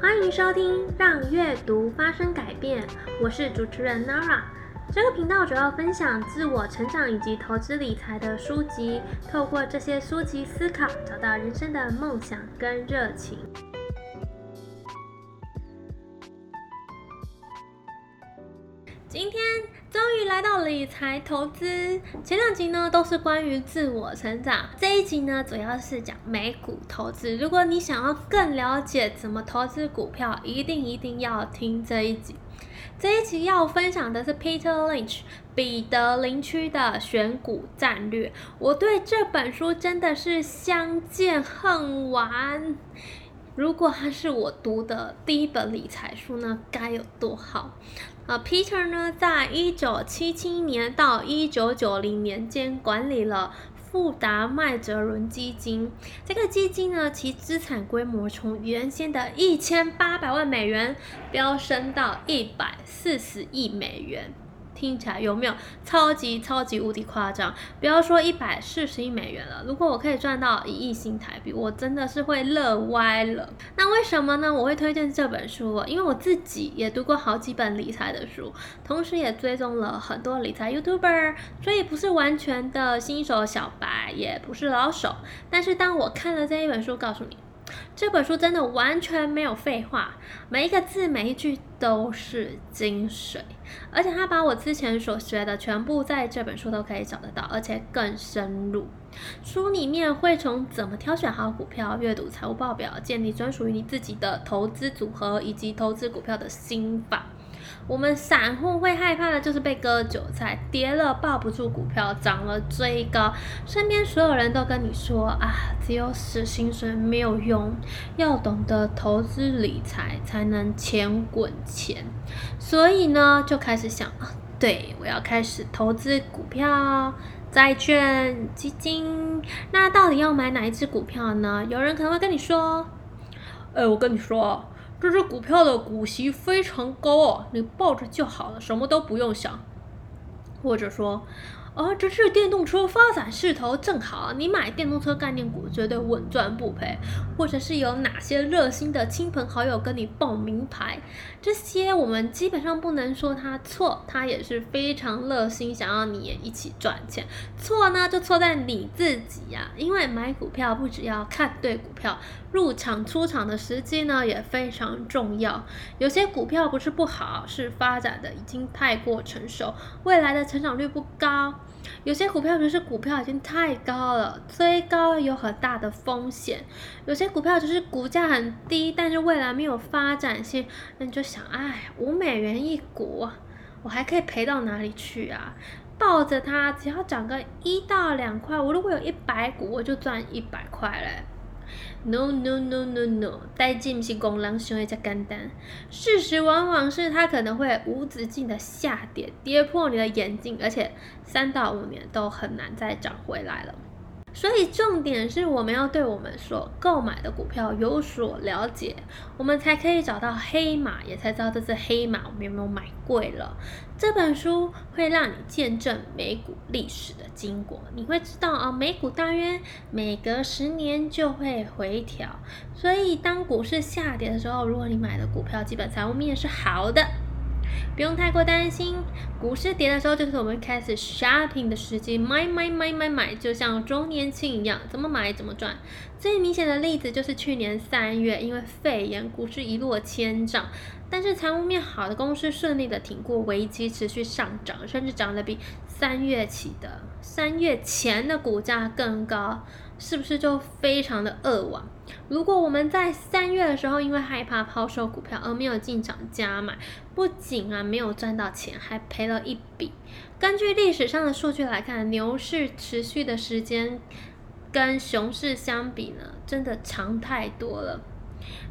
欢迎收听《让阅读发生改变》，我是主持人 Nara。这个频道主要分享自我成长以及投资理财的书籍，透过这些书籍思考，找到人生的梦想跟热情。财投资，前两集呢都是关于自我成长，这一集呢主要是讲美股投资。如果你想要更了解怎么投资股票，一定一定要听这一集。这一集要分享的是 Peter Lynch 彼得林区的选股战略。我对这本书真的是相见恨晚。如果它是我读的第一本理财书呢，该有多好！啊，Peter 呢，在一九七七年到一九九零年间管理了富达麦哲伦基金。这个基金呢，其资产规模从原先的一千八百万美元飙升到一百四十亿美元。听起来有没有超级超级无敌夸张？不要说一百四十亿美元了，如果我可以赚到一亿新台币，我真的是会乐歪了。那为什么呢？我会推荐这本书，因为我自己也读过好几本理财的书，同时也追踪了很多理财 YouTuber，所以不是完全的新手小白，也不是老手。但是当我看了这一本书，告诉你。这本书真的完全没有废话，每一个字每一句都是精髓，而且他把我之前所学的全部在这本书都可以找得到，而且更深入。书里面会从怎么挑选好股票、阅读财务报表、建立专属于你自己的投资组合以及投资股票的心法。我们散户会害怕的就是被割韭菜，跌了抱不住股票，涨了追高。身边所有人都跟你说啊，只有死薪水没有用，要懂得投资理财才能钱滚钱。所以呢，就开始想啊，对我要开始投资股票、债券、基金。那到底要买哪一只股票呢？有人可能会跟你说，哎，我跟你说。这只股票的股息非常高哦，你抱着就好了，什么都不用想。或者说，而，这是电动车发展势头正好，你买电动车概念股绝对稳赚不赔。或者是有哪些热心的亲朋好友跟你报名牌，这些我们基本上不能说他错，他也是非常热心，想要你也一起赚钱。错呢，就错在你自己呀，因为买股票不只要看对股票。入场出场的时机呢也非常重要。有些股票不是不好，是发展的已经太过成熟，未来的成长率不高。有些股票就是股票已经太高了，追高有很大的风险。有些股票就是股价很低，但是未来没有发展性，那你就想，哎，五美元一股，我还可以赔到哪里去啊？抱着它，只要涨个一到两块，我如果有一百股，我就赚一百块嘞。No no no no no，代进不是功能想的这简单。事实往往是它可能会无止境的下跌，跌破你的眼镜，而且三到五年都很难再涨回来了。所以重点是我们要对我们所购买的股票有所了解，我们才可以找到黑马，也才知道这只黑马我们有没有买贵了。这本书会让你见证美股历史的经过，你会知道啊，美股大约每隔十年就会回调，所以当股市下跌的时候，如果你买的股票基本财务面是好的。不用太过担心，股市跌的时候就是我们开始 shopping 的时机，买买买买买，就像周年庆一样，怎么买怎么赚。最明显的例子就是去年三月，因为肺炎，股市一落千丈，但是财务面好的公司顺利的挺过危机，持续上涨，甚至涨得比三月起的三月前的股价更高。是不是就非常的扼腕？如果我们在三月的时候因为害怕抛售股票而没有进场加买，不仅啊没有赚到钱，还赔了一笔。根据历史上的数据来看，牛市持续的时间跟熊市相比呢，真的长太多了。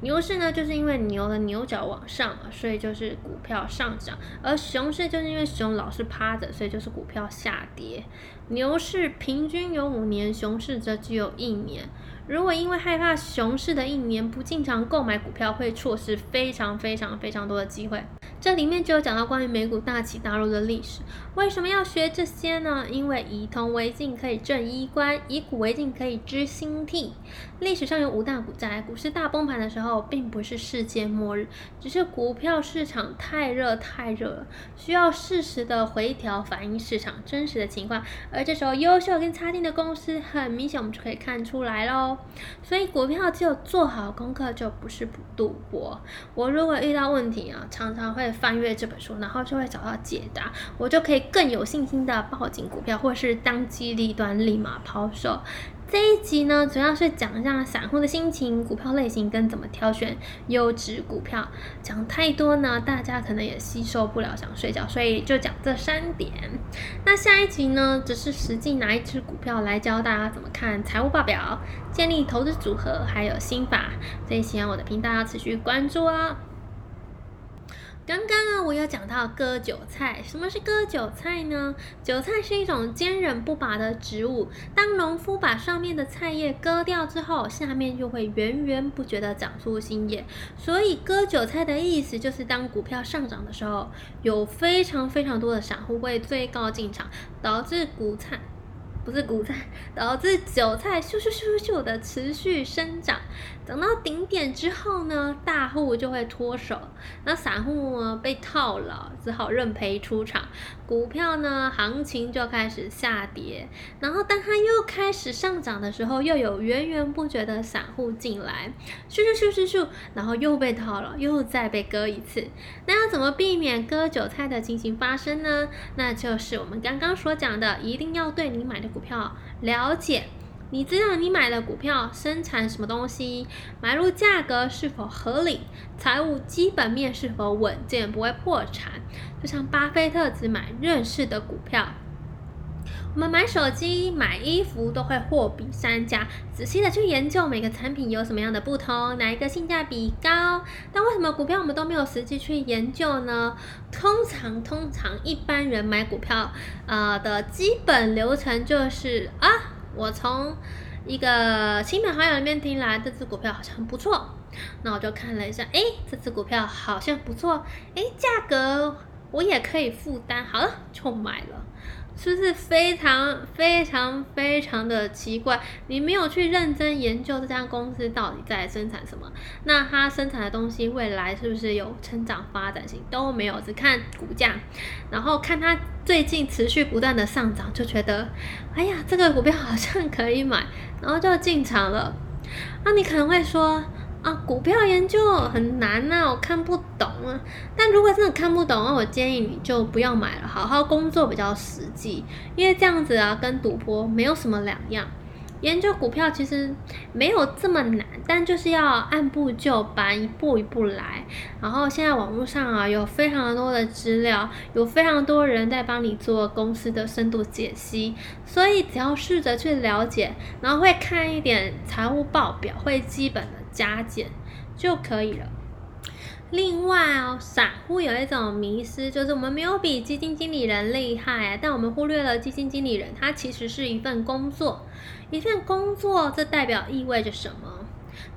牛市呢，就是因为牛的牛角往上嘛，所以就是股票上涨；而熊市就是因为熊老是趴着，所以就是股票下跌。牛市平均有五年，熊市则只有一年。如果因为害怕熊市的一年不进场购买股票，会错失非常非常非常多的机会。这里面就有讲到关于美股大起大落的历史。为什么要学这些呢？因为以铜为镜可以正衣冠，以古为镜可以知兴替。历史上有五大股灾，股市大崩盘的时候，并不是世界末日，只是股票市场太热太热了，需要适时的回调，反映市场真实的情况。而这时候优秀跟差劲的公司，很明显我们就可以看出来喽。所以股票只有做好功课，就不是不赌博。我如果遇到问题啊，常常会。翻阅这本书，然后就会找到解答，我就可以更有信心的抱紧股票，或是当机立断立马抛售。这一集呢，主要是讲一下散户的心情、股票类型跟怎么挑选优质股票。讲太多呢，大家可能也吸收不了，想睡觉，所以就讲这三点。那下一集呢，只是实际拿一只股票来教大家怎么看财务报表、建立投资组合，还有心法。所以喜欢我的频道要持续关注哦。刚刚啊，我有讲到割韭菜。什么是割韭菜呢？韭菜是一种坚韧不拔的植物。当农夫把上面的菜叶割掉之后，下面就会源源不绝的长出新叶。所以割韭菜的意思就是，当股票上涨的时候，有非常非常多的散户会追高进场，导致股菜。不是股菜，导致韭菜咻咻咻咻的持续生长，等到顶点之后呢，大户就会脱手，那散户呢被套牢，只好认赔出场，股票呢行情就开始下跌，然后当它又开始上涨的时候，又有源源不绝的散户进来，咻咻咻咻咻，然后又被套了，又再被割一次，那要怎么避免割韭菜的情形发生呢？那就是我们刚刚所讲的，一定要对你买的。股票了解，你知道你买的股票生产什么东西，买入价格是否合理，财务基本面是否稳健，不会破产。就像巴菲特只买认识的股票。我们买手机、买衣服都会货比三家，仔细的去研究每个产品有什么样的不同，哪一个性价比高。但为什么股票我们都没有实际去研究呢？通常，通常一般人买股票，呃的基本流程就是啊，我从一个亲朋好友里面听来，这只股票好像不错，那我就看了一下，哎，这只股票好像不错，哎，价格我也可以负担，好了，就买了。是不是非常非常非常的奇怪？你没有去认真研究这家公司到底在生产什么？那它生产的东西未来是不是有成长发展性？都没有，只看股价，然后看它最近持续不断的上涨，就觉得，哎呀，这个股票好像可以买，然后就进场了。那你可能会说。啊，股票研究很难呐，我看不懂啊。但如果真的看不懂，那我建议你就不要买了，好好工作比较实际。因为这样子啊，跟赌博没有什么两样。研究股票其实没有这么难，但就是要按部就班，一步一步来。然后现在网络上啊，有非常多的资料，有非常多人在帮你做公司的深度解析，所以只要试着去了解，然后会看一点财务报表，会基本的。加减就可以了。另外哦，散户有一种迷失，就是我们没有比基金经理人厉害，但我们忽略了基金经理人，他其实是一份工作，一份工作，这代表意味着什么？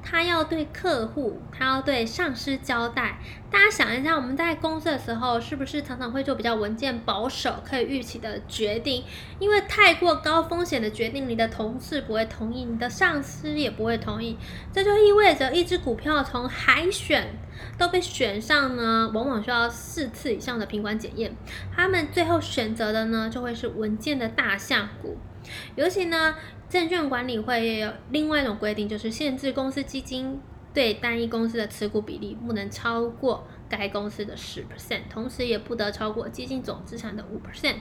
他要对客户，他要对上司交代。大家想一下，我们在公司的时候，是不是常常会做比较稳健、保守、可以预期的决定？因为太过高风险的决定，你的同事不会同意，你的上司也不会同意。这就意味着，一只股票从海选都被选上呢，往往需要四次以上的品管检验。他们最后选择的呢，就会是稳健的大象股。尤其呢。证券管理会也有另外一种规定，就是限制公司基金对单一公司的持股比例不能超过该公司的十 percent，同时也不得超过基金总资产的五 percent。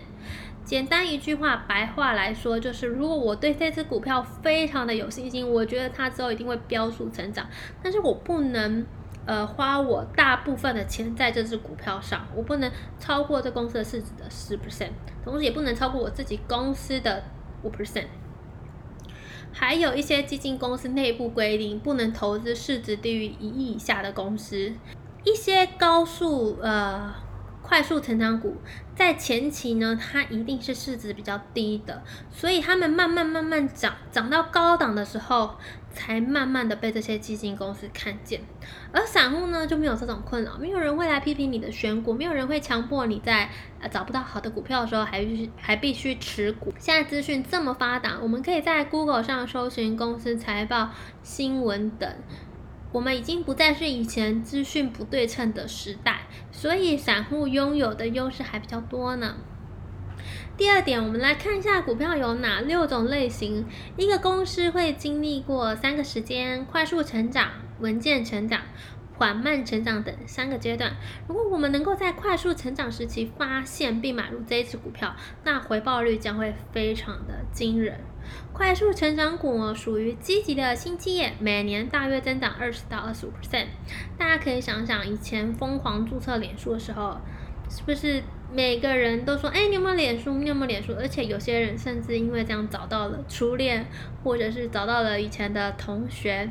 简单一句话，白话来说，就是如果我对这只股票非常的有信心，我觉得它之后一定会飙速成长，但是我不能呃花我大部分的钱在这只股票上，我不能超过这公司的市值的十 percent，同时也不能超过我自己公司的五 percent。还有一些基金公司内部规定，不能投资市值低于一亿以下的公司。一些高速呃。快速成长股在前期呢，它一定是市值比较低的，所以他们慢慢慢慢涨，涨到高档的时候，才慢慢的被这些基金公司看见。而散户呢就没有这种困扰，没有人会来批评你的选股，没有人会强迫你在呃找不到好的股票的时候还必须还必须持股。现在资讯这么发达，我们可以在 Google 上搜寻公司财报、新闻等。我们已经不再是以前资讯不对称的时代，所以散户拥有的优势还比较多呢。第二点，我们来看一下股票有哪六种类型。一个公司会经历过三个时间：快速成长、稳健成长。缓慢成长等三个阶段，如果我们能够在快速成长时期发现并买入这一只股票，那回报率将会非常的惊人。快速成长股属于积极的新企业，每年大约增长二十到二十五 percent。大家可以想想，以前疯狂注册脸书的时候，是不是每个人都说：“哎，你有没有脸书？你有没有脸书？”而且有些人甚至因为这样找到了初恋，或者是找到了以前的同学。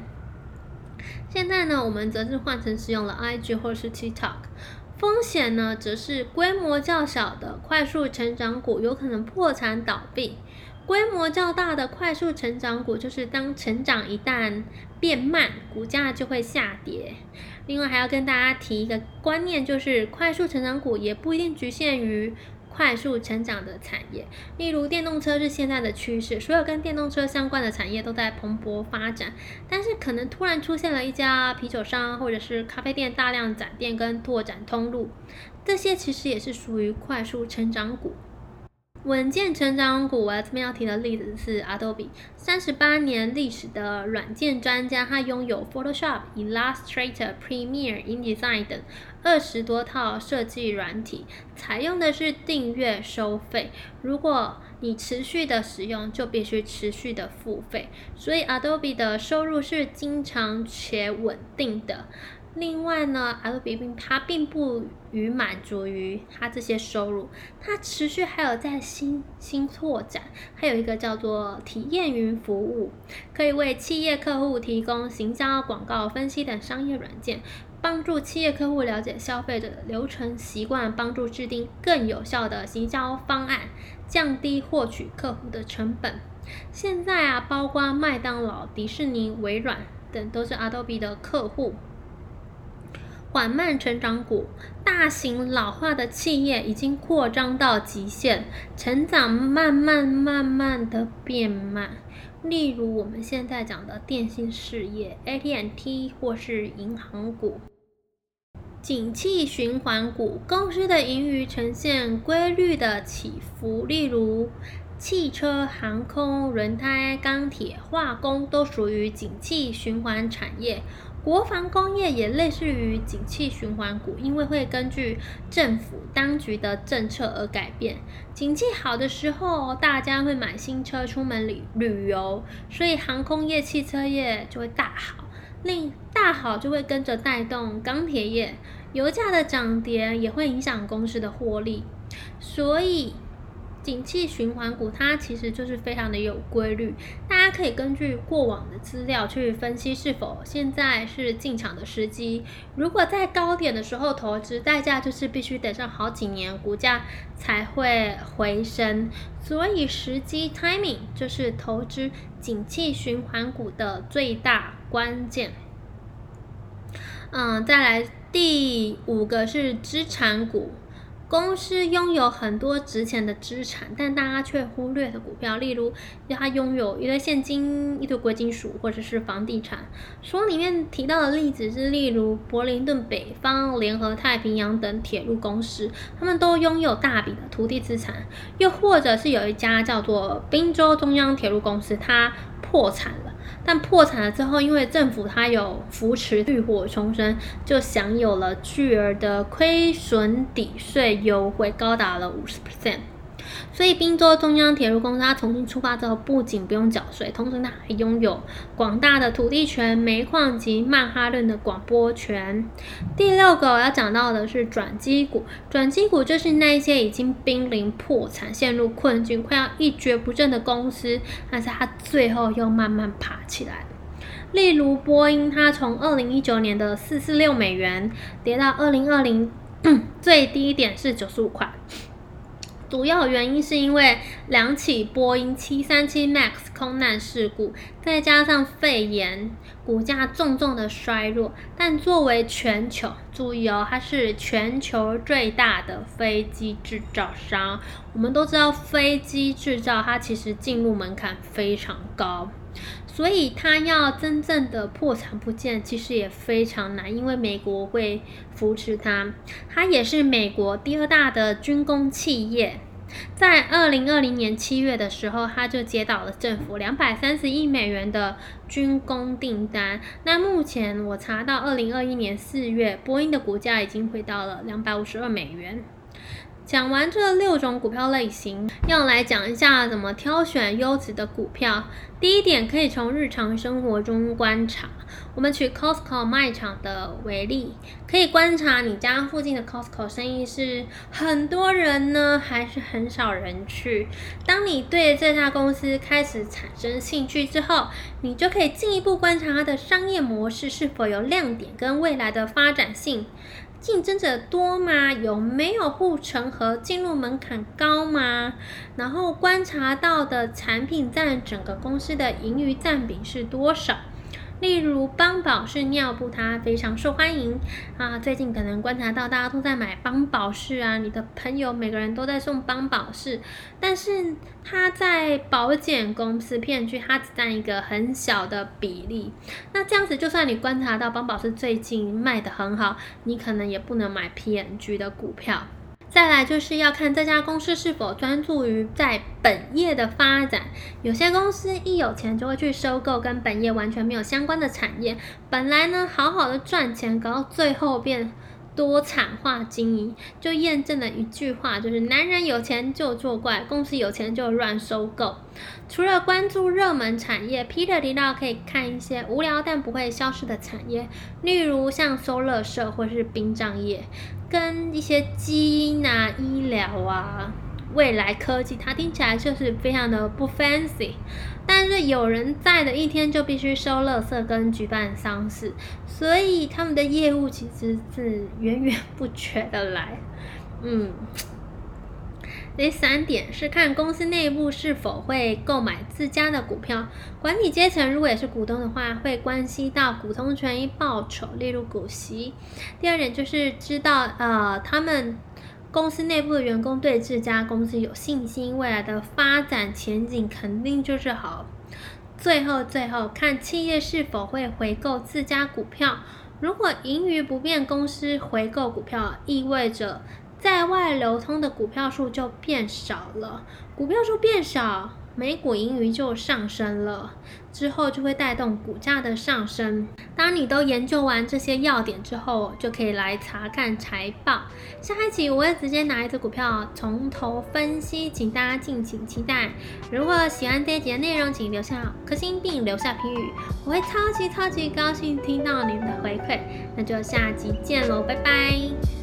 现在呢，我们则是换成使用了 IG 或是 TikTok。风险呢，则是规模较小的快速成长股有可能破产倒闭；规模较大的快速成长股，就是当成长一旦变慢，股价就会下跌。另外，还要跟大家提一个观念，就是快速成长股也不一定局限于。快速成长的产业，例如电动车是现在的趋势，所有跟电动车相关的产业都在蓬勃发展。但是可能突然出现了一家啤酒商或者是咖啡店大量展店跟拓展通路，这些其实也是属于快速成长股。稳健成长股，我这边要提的例子是 Adobe，三十八年历史的软件专家，他拥有 Photoshop、Illustrator、Premiere、InDesign 等二十多套设计软体，采用的是订阅收费。如果你持续的使用，就必须持续的付费。所以 Adobe 的收入是经常且稳定的。另外呢，Adobe 并它并不于满足于它这些收入，它持续还有在新新拓展，还有一个叫做体验云服务，可以为企业客户提供行销、广告分析等商业软件，帮助企业客户了解消费者的流程习惯，帮助制定更有效的行销方案，降低获取客户的成本。现在啊，包括麦当劳、迪士尼、微软等都是 Adobe 的客户。缓慢成长股，大型老化的企业已经扩张到极限，成长慢慢慢慢的变慢。例如我们现在讲的电信事业、AT&T 或是银行股。景气循环股，公司的盈余呈现规律的起伏。例如汽车、航空、轮胎、钢铁、化工都属于景气循环产业。国防工业也类似于景气循环股，因为会根据政府当局的政策而改变。景气好的时候，大家会买新车出门旅旅游，所以航空业、汽车业就会大好。另大好就会跟着带动钢铁业，油价的涨跌也会影响公司的获利，所以。景气循环股，它其实就是非常的有规律，大家可以根据过往的资料去分析是否现在是进场的时机。如果在高点的时候投资，代价就是必须等上好几年，股价才会回升。所以时机 timing 就是投资景气循环股的最大关键。嗯，再来第五个是资产股。公司拥有很多值钱的资产，但大家却忽略的股票，例如它拥有一堆现金、一堆贵金属，或者是房地产。书里面提到的例子是，例如柏林顿北方、联合太平洋等铁路公司，他们都拥有大笔的土地资产。又或者是有一家叫做滨州中央铁路公司，它破产了。但破产了之后，因为政府它有扶持浴火重生，就享有了巨额的亏损抵税优惠，高达了五十 percent。所以，滨州中央铁路公司它重新出发之后，不仅不用缴税，同时它还拥有广大的土地权、煤矿及曼哈顿的广播权。第六个我要讲到的是转机股，转机股就是那些已经濒临破产、陷入困境、快要一蹶不振的公司，但是它最后又慢慢爬起来。例如波音，它从二零一九年的四四六美元跌到二零二零。最低点是九十五块。主要原因是因为两起波音七三七 MAX 空难事故，再加上肺炎，股价重重的衰弱。但作为全球，注意哦，它是全球最大的飞机制造商。我们都知道，飞机制造它其实进入门槛非常高，所以他要真正的破产不见，其实也非常难。因为美国会扶持他。他也是美国第二大的军工企业。在二零二零年七月的时候，他就接到了政府两百三十亿美元的军工订单。那目前我查到，二零二一年四月，波音的股价已经回到了两百五十二美元。讲完这六种股票类型，要来讲一下怎么挑选优质的股票。第一点，可以从日常生活中观察。我们取 Costco 卖场的为例，可以观察你家附近的 Costco 生意是很多人呢，还是很少人去。当你对这家公司开始产生兴趣之后，你就可以进一步观察它的商业模式是否有亮点跟未来的发展性。竞争者多吗？有没有护城河？进入门槛高吗？然后观察到的产品占整个公司的盈余占比是多少？例如邦宝适尿布，它非常受欢迎啊。最近可能观察到大家都在买邦宝适啊，你的朋友每个人都在送邦宝适，但是它在保险公司片区，它只占一个很小的比例。那这样子，就算你观察到邦宝适最近卖的很好，你可能也不能买 PNG 的股票。再来就是要看这家公司是否专注于在本业的发展。有些公司一有钱就会去收购跟本业完全没有相关的产业，本来呢好好的赚钱，搞到最后变。多产化经营，就验证了一句话，就是男人有钱就作怪，公司有钱就乱收购。除了关注热门产业，Peter 提到可以看一些无聊但不会消失的产业，例如像收乐社或是殡葬业，跟一些基因啊、医疗啊。未来科技，它听起来就是非常的不 fancy，但是有人在的一天就必须收垃圾跟举办丧事，所以他们的业务其实是源源不绝的来。嗯，第三点是看公司内部是否会购买自家的股票，管理阶层如果也是股东的话，会关系到股东权益报酬，例如股息。第二点就是知道呃他们。公司内部的员工对这家公司有信心，未来的发展前景肯定就是好。最后，最后看企业是否会回购自家股票。如果盈余不变，公司回购股票意味着在外流通的股票数就变少了。股票数变少。美股盈余就上升了，之后就会带动股价的上升。当你都研究完这些要点之后，就可以来查看财报。下一期我会直接拿一只股票从头分析，请大家敬请期待。如果喜欢这一集的内容，请留下颗星并留下评语，我会超级超级高兴听到你们的回馈。那就下集见喽，拜拜。